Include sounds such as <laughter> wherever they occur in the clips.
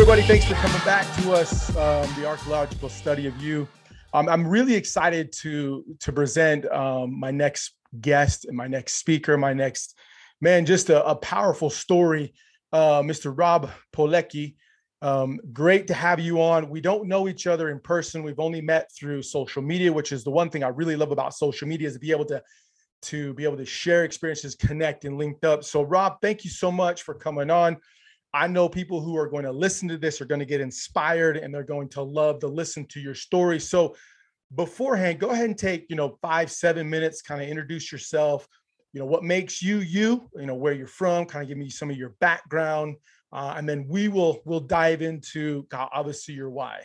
everybody. Thanks for coming back to us, um, the archaeological study of you. Um, I'm really excited to to present um, my next guest and my next speaker, my next man, just a, a powerful story, uh, Mr. Rob Poleki. Um, great to have you on. We don't know each other in person. We've only met through social media, which is the one thing I really love about social media is to be able to to be able to share experiences, connect, and linked up. So, Rob, thank you so much for coming on. I know people who are going to listen to this are going to get inspired and they're going to love to listen to your story. So beforehand, go ahead and take, you know, five, seven minutes, kind of introduce yourself, you know, what makes you you, you know, where you're from, kind of give me some of your background. Uh, and then we will we'll dive into obviously your why.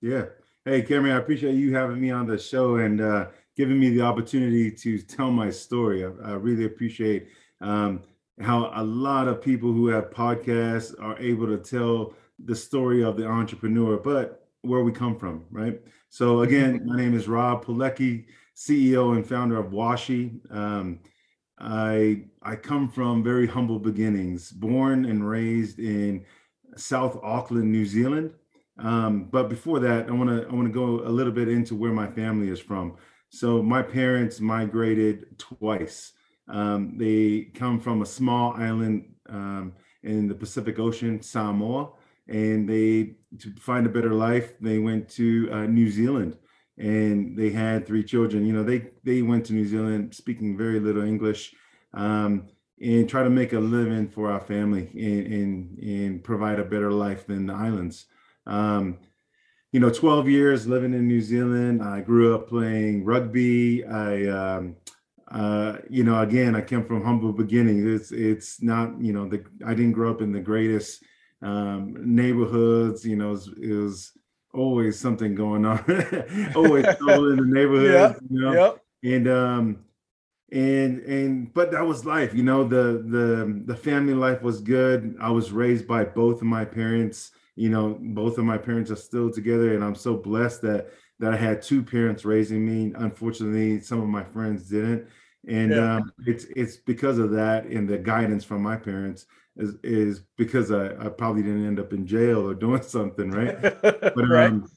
Yeah. Hey, Cameron, I appreciate you having me on the show and uh, giving me the opportunity to tell my story. I, I really appreciate um, how a lot of people who have podcasts are able to tell the story of the entrepreneur, but where we come from, right? So again, my name is Rob Poleki, CEO and founder of Washie. Um, I I come from very humble beginnings, born and raised in South Auckland, New Zealand. Um, but before that, I want to I want to go a little bit into where my family is from. So my parents migrated twice. Um, they come from a small island um, in the Pacific Ocean, Samoa, and they to find a better life. They went to uh, New Zealand, and they had three children. You know, they they went to New Zealand speaking very little English, um, and try to make a living for our family and and, and provide a better life than the islands. Um, you know, 12 years living in New Zealand. I grew up playing rugby. I um, uh, you know, again, I came from humble beginnings. It's it's not, you know, the I didn't grow up in the greatest um, neighborhoods. You know, it was, it was always something going on, <laughs> always in the neighborhood. Yeah, you know, yep. and um, and and but that was life. You know, the the the family life was good. I was raised by both of my parents. You know, both of my parents are still together, and I'm so blessed that that I had two parents raising me. Unfortunately, some of my friends didn't, and yeah. um, it's it's because of that and the guidance from my parents is is because I, I probably didn't end up in jail or doing <laughs> something, right? <laughs> But right. Um,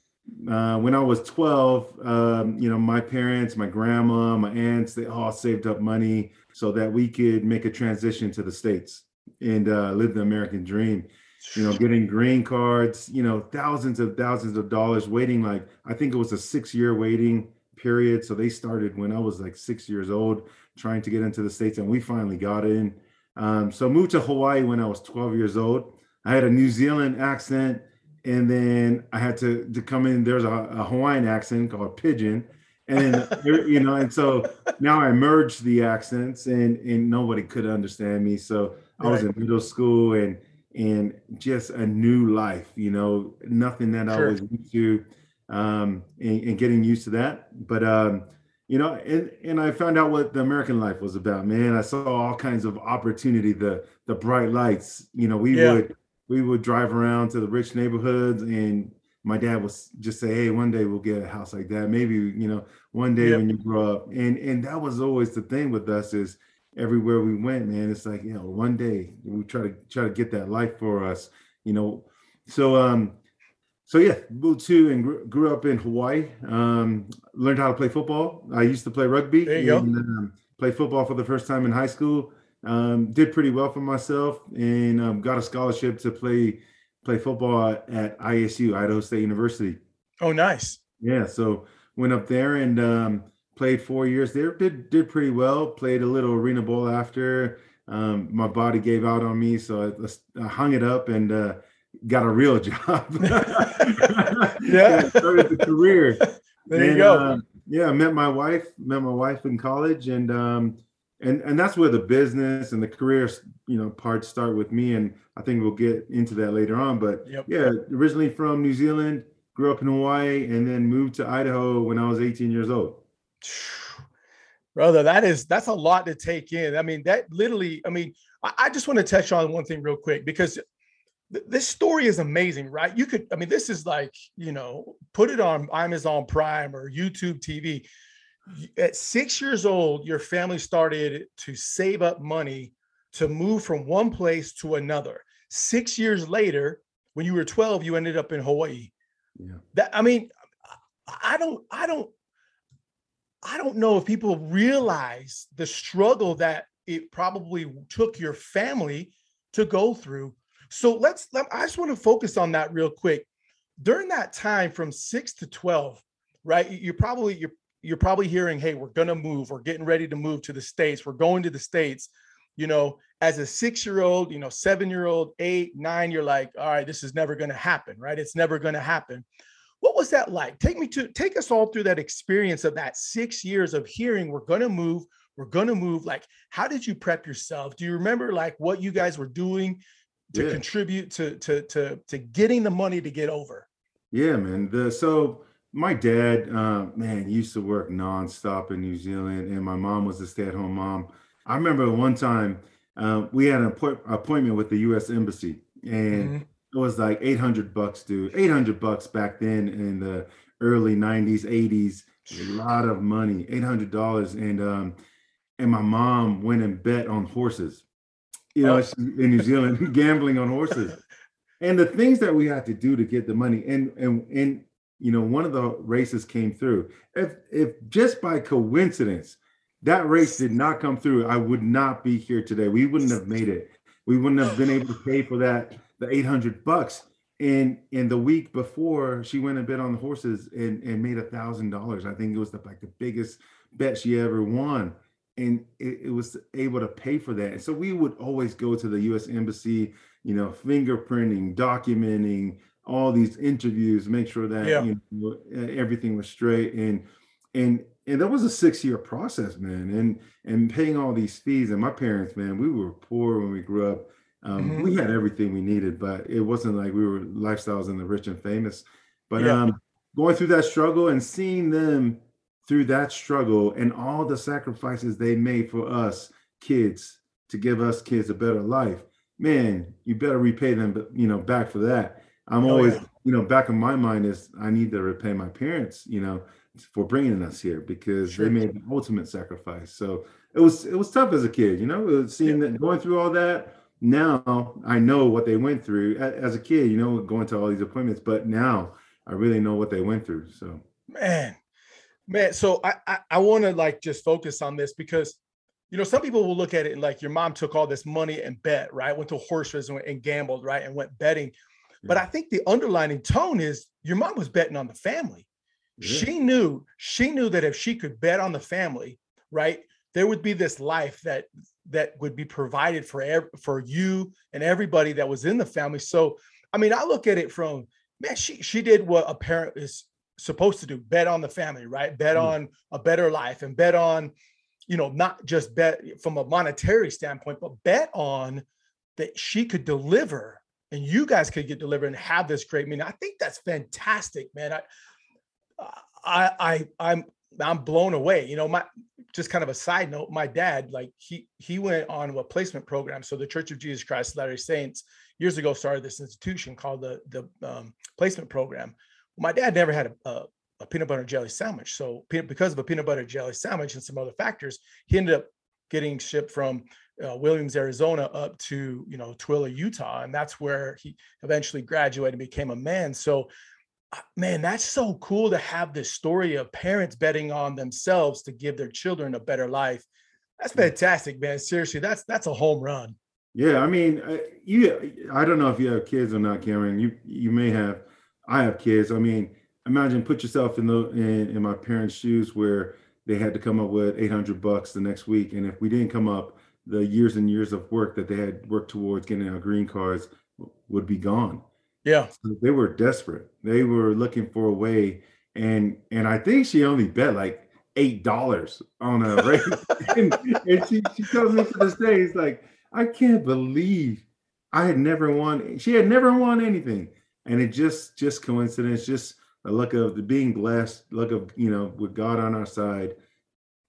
uh, when I was 12, um, you know, my parents, my grandma, my aunts, they all saved up money so that we could make a transition to the States and uh, live the American dream you know, getting green cards, you know, thousands of thousands of dollars waiting. Like, I think it was a six year waiting period. So they started when I was like six years old trying to get into the States, and we finally got in. Um, so moved to Hawaii when I was 12 years old. I had a New Zealand accent, and then I had to, to come in. There's a, a Hawaiian accent called Pidgin. And then, <laughs> you know, and so now I merged the accents and, and nobody could understand me. So I was in middle school and and just a new life, you know, nothing that sure. I was used to, um, and, and, getting used to that. But, um, you know, and, and I found out what the American life was about, man. I saw all kinds of opportunity, the, the bright lights, you know, we yeah. would, we would drive around to the rich neighborhoods and my dad would just say, Hey, one day we'll get a house like that. Maybe, you know, one day yep. when you grow up. And, and that was always the thing with us is, everywhere we went, man. It's like, you know, one day we try to try to get that life for us, you know. So um so yeah, moved to and grew, grew up in Hawaii. Um, learned how to play football. I used to play rugby. There you and, go. Um, played football for the first time in high school. Um, did pretty well for myself and um, got a scholarship to play play football at ISU, Idaho State University. Oh, nice. Yeah, so went up there and um, played four years there. Did did pretty well. Played a little arena bowl after. Um, my body gave out on me, so I, I hung it up and uh, got a real <laughs> job. <laughs> yeah, started the career. <laughs> There and, you go. Uh, yeah, I met my wife. Met my wife in college, and um, and and that's where the business and the career, you know, parts start with me. And I think we'll get into that later on. But yep. yeah, originally from New Zealand, grew up in Hawaii, and then moved to Idaho when I was 18 years old <sighs> brother that is that's a lot to take in i mean that literally i mean i, I just want to touch on one thing real quick because this story is amazing right you could i mean this is like you know put it on amazon prime or youtube tv at six years old your family started to save up money to move from one place to another six years later when you were 12, you ended up in Hawaii. Yeah. That I mean, I don't, I don't, I don't know if people realize the struggle that it probably took your family to go through. So let's, let, I just want to focus on that real quick. During that time from six to 12, right? You're probably, you're, you're probably hearing, hey, we're going to move. We're getting ready to move to the States. We're going to the States. You know, as a six year old, you know, seven year old, eight, nine, you're like, all right, this is never going to happen, right? It's never going to happen. What was that like? Take me to take us all through that experience of that six years of hearing we're going to move, we're going to move. Like, how did you prep yourself? Do you remember like what you guys were doing to yeah. contribute to to to to getting the money to get over? Yeah, man. The so my dad, uh, man, used to work nonstop in New Zealand, and my mom was a stay-at-home mom. I remember one time uh, we had an appointment with the U.S. Embassy, and mm-hmm it was like 800 bucks, dude. 800 bucks back then in the early 90s, 80s. A lot of money, $800. And um, and my mom went and bet on horses. You know, oh. in New Zealand, <laughs> gambling on horses. And the things that we had to do to get the money. And and and you know, one of the races came through. If if just by coincidence that race did not come through, I would not be here today. We wouldn't have made it. We wouldn't have been able to pay for that the 800 bucks. And in the week before, she went and bet on the horses and, and made a thousand dollars. I think it was the, like the biggest bet she ever won. And it, it, was able to pay for that. And so we would always go to the US Embassy, you know, fingerprinting, documenting all these interviews, make sure that yeah. you know, everything was straight. And and and that was a six year process, man. And and paying all these fees. And my parents, man, we were poor when we grew up um, mm-hmm. We had everything we needed, but it wasn't like we were lifestyles in the rich and famous. But yeah. um, going through that struggle and seeing them through that struggle and all the sacrifices they made for us kids to give us kids a better life, man, you better repay them, you know, back for that. I'm oh, always, yeah. you know, back in my mind is I need to repay my parents, you know, for bringing us here because sure. they made the ultimate sacrifice. So it was it was tough as a kid, you know, seeing yeah. that going through all that now I know what they went through as a kid, you know, going to all these appointments, but now I really know what they went through. So man, man. So I I, I want to like just focus on this because you know, some people will look at it and like your mom took all this money and bet, right? Went to horse races and, and gambled, right? And went betting. Yeah. But I think the underlining tone is your mom was betting on the family. Yeah. She knew, she knew that if she could bet on the family, right, there would be this life that that would be provided for for you and everybody that was in the family. So, I mean, I look at it from man, she she did what a parent is supposed to do: bet on the family, right? Bet mm on a better life, and bet on, you know, not just bet from a monetary standpoint, but bet on that she could deliver and you guys could get delivered and have this great meeting. I think that's fantastic, man. I, I, I, I'm, I'm blown away. You know, my just kind of a side note, my dad, like he he went on a placement program. So the Church of Jesus Christ Latter Saints years ago started this institution called the the um, placement program. My dad never had a, a, a peanut butter jelly sandwich. So because of a peanut butter jelly sandwich and some other factors, he ended up getting shipped from uh, Williams, Arizona, up to you know Tooele, Utah, and that's where he eventually graduated and became a man. So man, that's so cool to have this story of parents betting on themselves to give their children a better life. That's fantastic, man. Seriously, that's that's a home run. Yeah, I mean, uh, you. I don't know if you have kids or not, Cameron. You you may have. I have kids. I mean, imagine put yourself in the in, in my parents' shoes where they had to come up with 800 bucks the next week, and if we didn't come up, the years and years of work that they had worked towards getting our green cards would be gone. Yeah. So they were desperate. They were looking for a way. And and I think she only bet like eight dollars on a race. <laughs> and, and she, she tells me to this day, it's like, I can't believe I had never won. She had never won anything. And it just just coincidence, just a look of the being blessed, look of you know, with God on our side.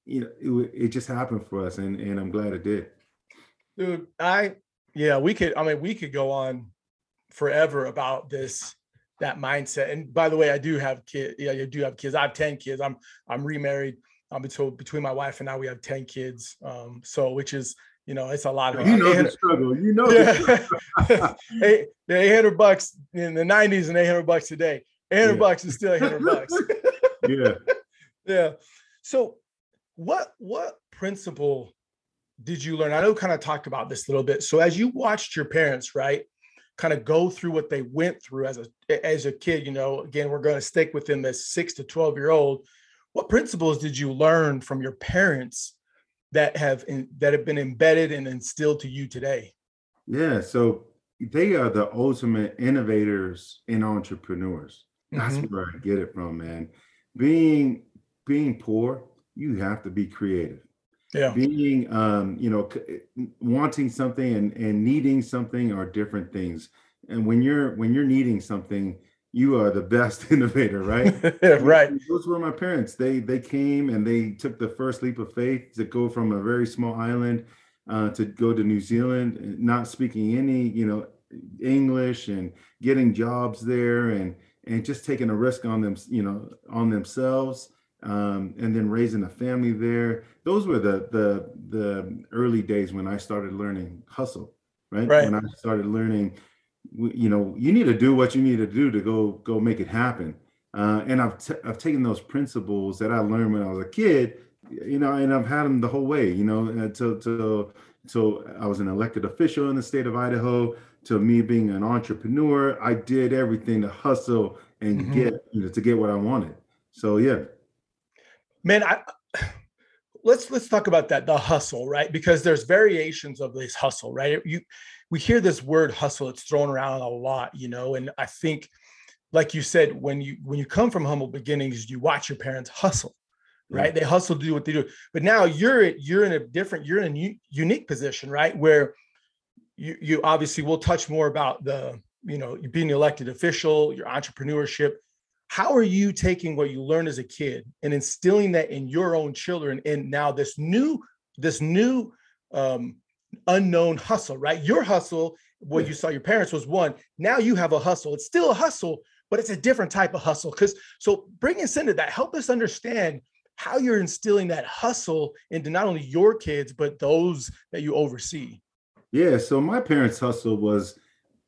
You know, it, it just happened for us, and and I'm glad it did. Dude, I yeah, we could. I mean, we could go on forever about this that mindset. And by the way, I do have kids. Yeah, I do have kids. I have 10 kids. I'm I'm remarried. I'm between between my wife and I, we have 10 kids. Um, so which is you know, it's a lot of you know the struggle. You know, yeah. <laughs> eight, 800 bucks in the 90s and 800 bucks today. 800 yeah. bucks is still 800 bucks. <laughs> yeah. <laughs> Yeah. So what what principle did you learn? I know kind of talked about this a little bit. So as you watched your parents, right, kind of go through what they went through as a as a kid, you know, again, we're going to stick within this six to 12 year old. What principles did you learn from your parents that have in, that have been embedded and instilled to you today? Yeah, so they are the ultimate innovators and entrepreneurs. That's mm-hmm. where I get it from, man. Being being poor, you have to be creative. Yeah. Being um, you know, wanting something and and needing something are different things. And when you're when you're needing something, you are the best <laughs> innovator, right? <laughs> right. Those were my parents. They they came and they took the first leap of faith to go from a very small island uh, to go to New Zealand, not speaking any, you know, English and getting jobs there and and just taking a risk on them, you know, on themselves. Um, and then raising a family there. Those were the the the early days when I started learning hustle, right? right. When I started learning you know you need to do what you need to do to go go make it happen. Uh, and I've, t- I've taken those principles that i learned when i was a kid you know and i've had them the whole way you know until till till i was an elected official in the state of idaho to me being an entrepreneur i did everything to hustle and mm-hmm. get you know to get what i wanted. So yeah. Man i let's let's talk about that the hustle right? Because there's variations of this hustle right? You we hear this word hustle it's thrown around a lot you know and i think like you said when you when you come from humble beginnings you watch your parents hustle right? They hustle to do what they do. But now you're at you're in a different you're in a unique position right? Where you you obviously will touch more about the you know being elected official your entrepreneurship. How are you taking what you learned as a kid and instilling that in your own children and now this new this new um, unknown hustle, right? Your hustle, what yeah. you saw your parents was one. Now you have a hustle. It's still a hustle, but it's a different type of hustle. Because so bring us into that. Help us understand how you're instilling that hustle into not only your kids, but those that you oversee. Yeah. So my parents' hustle was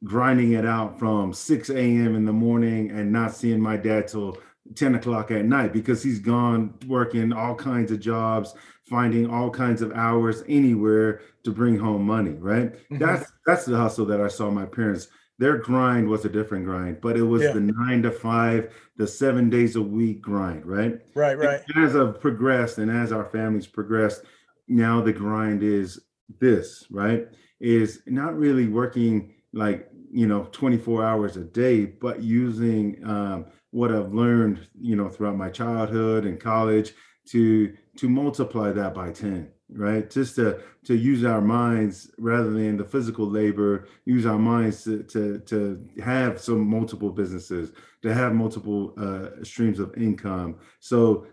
grinding it out from 6 a.m. in the morning and not seeing my dad till 10 o'clock at night because he's gone working all kinds of jobs finding all kinds of hours anywhere to bring home money right? Mm-hmm. that's that's the hustle that i saw my parents. Their grind was a different grind but it was yeah. the nine to five the seven days a week grind right? Right right. and as i've progressed and as our families progressed now the grind is this right? Is not really working like you know 24 hours a day but using um, what i've learned you know throughout my childhood and college to to multiply that by 10 right? Just to to use our minds rather than the physical labor use our minds to to, to have some multiple businesses to have multiple uh, streams of income. So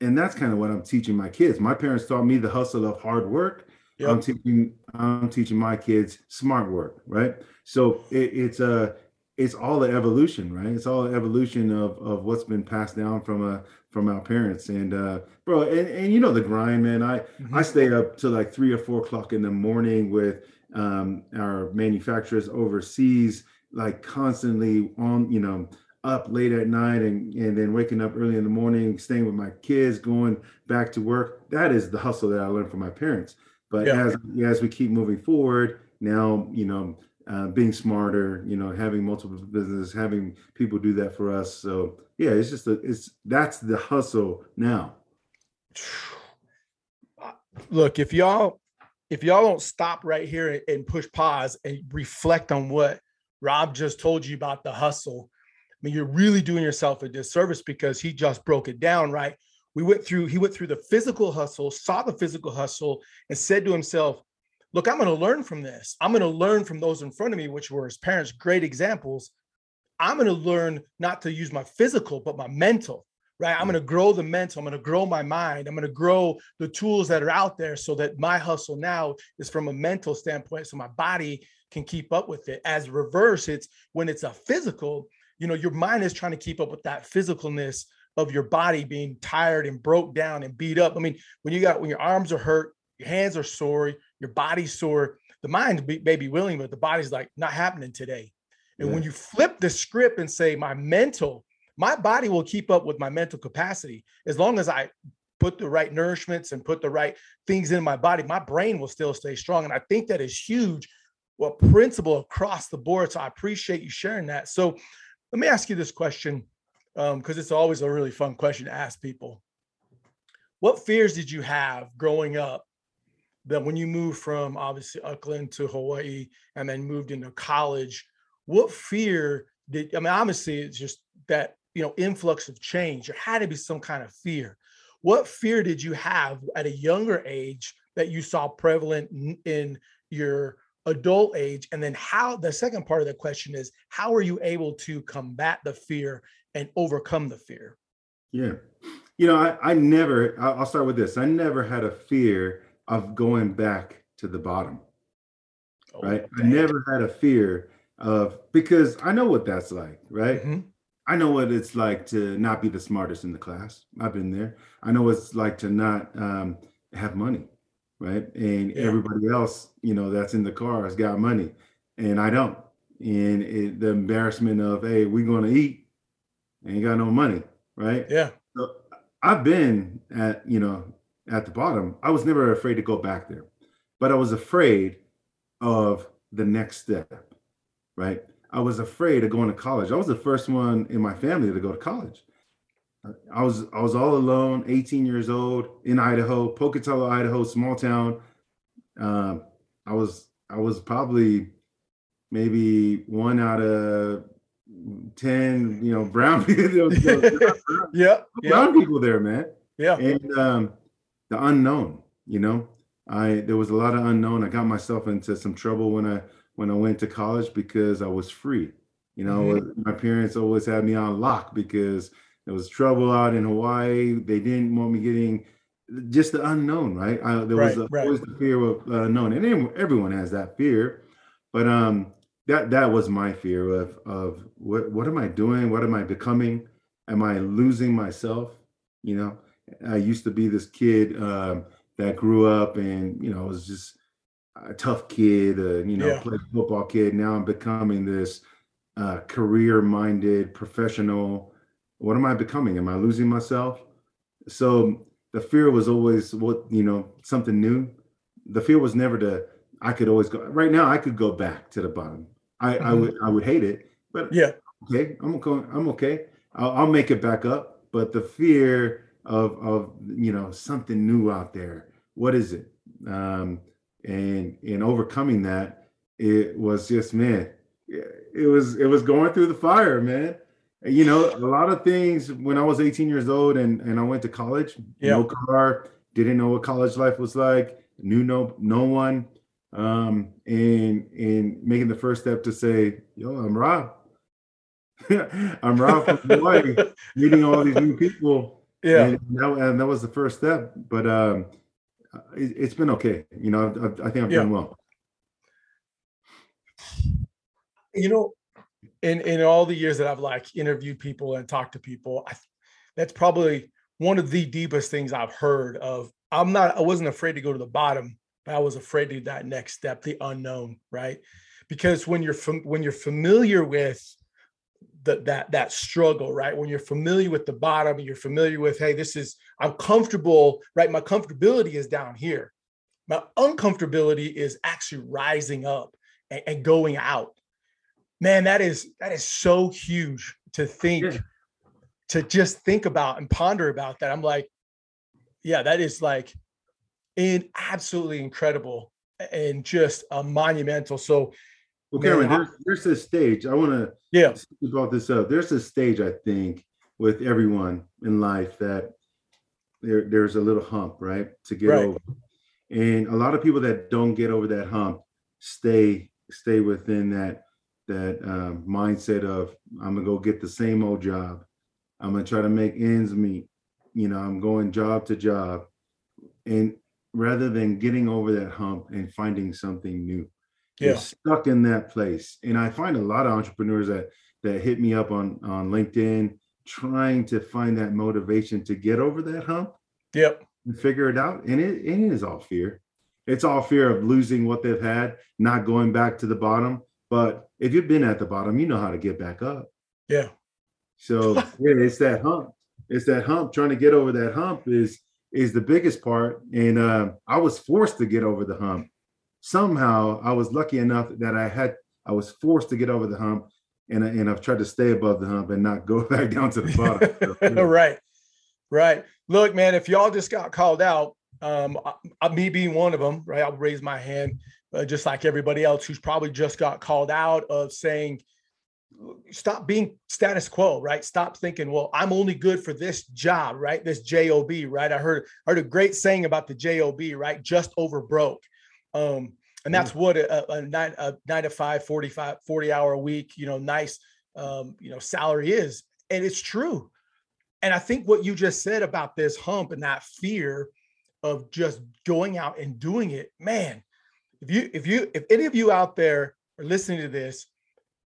and that's kind of what i'm teaching my kids. My parents taught me the hustle of hard work. Yep. i'm teaching i'm teaching my kids smart work right? So it, it's a it's all the evolution, right? It's all the evolution of of what's been passed down from a uh, from our parents. And uh, bro, and, and you know the grind, man. I mm-hmm. I stay up to like three or four o'clock in the morning with um, our manufacturers overseas, like constantly on, you know, up late at night and and then waking up early in the morning, staying with my kids, going back to work. That is the hustle that I learned from my parents. But yeah. as as we keep moving forward, now you know uh, being smarter, you know, having multiple businesses, having people do that for us. So yeah, it's just a, it's that's the hustle now. <sighs> Look, if y'all if y'all don't stop right here and push pause and reflect on what Rob just told you about the hustle, I mean, you're really doing yourself a disservice because he just broke it down, right? We went through, he went through the physical hustle, saw the physical hustle, and said to himself, look, I'm going to learn from this. I'm going to learn from those in front of me, which were his parents, great examples. I'm going to learn not to use my physical, but my mental, right? I'm hmm. going to grow the mental. I'm going to grow my mind. I'm going to grow the tools that are out there so that my hustle now is from a mental standpoint. So my body can keep up with it. As reverse, it's when it's a physical, you know, your mind is trying to keep up with that physicalness of your body being tired and broke down and beat up. I mean, when you got, when your arms are hurt, your hands are sore, your body's sore. The mind may be willing, but the body's like not happening today. And yeah. when you flip the script and say, my mental, my body will keep up with my mental capacity as long as I put the right nourishments and put the right things in my body, my brain will still stay strong. And I think that is huge, well, principle across the board. So I appreciate you sharing that. So let me ask you this question, because um, it's always a really fun question to ask people. What fears did you have growing up that when you moved from obviously Auckland to Hawaii and then moved into college, what fear did I mean obviously it's just that you know influx of change. There had to be some kind of fear. What fear did you have at a younger age that you saw prevalent in, your adult age? And then how the second part of the question is how are you able to combat the fear and overcome the fear? Yeah. You know, I, I never, I'll start with this. I never had a fear of going back to the bottom. Oh, right. Dang. I never had a fear of because I know what that's like, right? Mm-hmm. I know what it's like to not be the smartest in the class. I've been there. I know what it's like to not um, have money, right? And yeah. everybody else, you know, that's in the car has got money, and I don't. And it, the embarrassment of, hey, we're going to eat, ain't got no money, right? Yeah. So I've been at, you know, at the bottom. I was never afraid to go back there, but I was afraid of the next step, right? I was afraid of going to college. I was the first one in my family to go to college. I was I was all alone, 18 years old in Idaho, Pocatello, Idaho, small town. Um, I was I was probably maybe one out of 10, you know, brown <laughs> people. <laughs> yeah, brown people there, man. Yeah. And um, the unknown, you know, I there was a lot of unknown. I got myself into some trouble when I when I went to college because I was free. You know, mm-hmm. my parents always had me on lock because there was trouble out in Hawaii. They didn't want me getting just the unknown, right? I, there right, was a, right. always the fear of uh, unknown, and everyone has that fear. But um, that that was my fear of of what what am I doing? What am I becoming? Am I losing myself? You know, I used to be this kid um, that grew up and you know was just a tough kid, uh, you know, yeah. played football kid. Now I'm becoming this uh, career-minded professional. What am I becoming? Am I losing myself? So the fear was always what you know something new. The fear was never to. I could always go. Right now, I could go back to the bottom. I, mm-hmm. I would I would hate it, but yeah, okay, I'm okay. I'm okay. I'll, I'll make it back up. But the fear of of you know something new out there. What is it? Um, and in overcoming that it was just man it was it was going through the fire man you know a lot of things when i was 18 years old and and i went to college yeah. no car didn't know what college life was like knew no no one um and and making the first step to say yo i'm rob <laughs> i'm rob from hawaii meeting all these new people yeah and that, and that was the first step but um it, has been okay. You know, I, I think I've yeah. done well. You know, in in all the years that I've like interviewed people and talked to people, I, that's probably one of the deepest things I've heard of. I'm not. I wasn't afraid to go to the bottom, but I was afraid to do that next step, the unknown, right? Because when you're fam- when you're familiar with that that that struggle, right? When you're familiar with the bottom, you're familiar with, hey, this is I'm comfortable, right? My comfortability is down here. My uncomfortability is actually rising up and, and going out. Man, that is that is so huge to think, yeah. to just think about and ponder about that. I'm like, yeah, that is like in absolutely incredible and just a monumental. So well, Cameron, there's, there's this stage. I want to yeah about this up. There's a stage I think with everyone in life that there there's a little hump, right, to get right. over. And a lot of people that don't get over that hump stay stay within that that um, mindset of I'm gonna go get the same old job. I'm gonna try to make ends meet. You know, I'm going job to job, and rather than getting over that hump and finding something new yeah. stuck in that place. And I find a lot of entrepreneurs that that hit me up on on LinkedIn trying to find that motivation to get over that hump. Yep. And figure it out. And it, it is all fear. it's all fear of losing what they've had, not going back to the bottom. But if you've been at the bottom, you know how to get back up. Yeah. So <laughs> yeah, it's that hump. It's that hump. Trying to get over that hump is is the biggest part. And uh, I was forced to get over the hump. Somehow I was lucky enough that I had I was forced to get over the hump and, and I've tried to stay above the hump and not go <laughs> back down to the bottom. So, <laughs> yeah. right. Right. Look, man, if y'all just got called out, um, I, me being one of them, right? I'll raise my hand, uh, just like everybody else who's probably just got called out of saying, stop being status quo, right? Stop thinking, well, I'm only good for this job, right? This job, right? I heard heard a great saying about the job, right? Just over broke. Um, and that's what a, a, nine, a nine to five 45 40 hour a week you know nice um, you know salary is. And it's true. And i think what you just said about this hump and that fear of just going out and doing it man if you if you if any of you out there are listening to this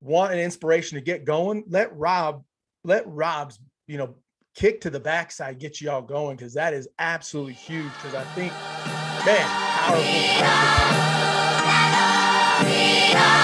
want an inspiration to get going let rob let rob's you know kick to the backside get you all going because that is absolutely huge because i think man powerful, powerful. Vida.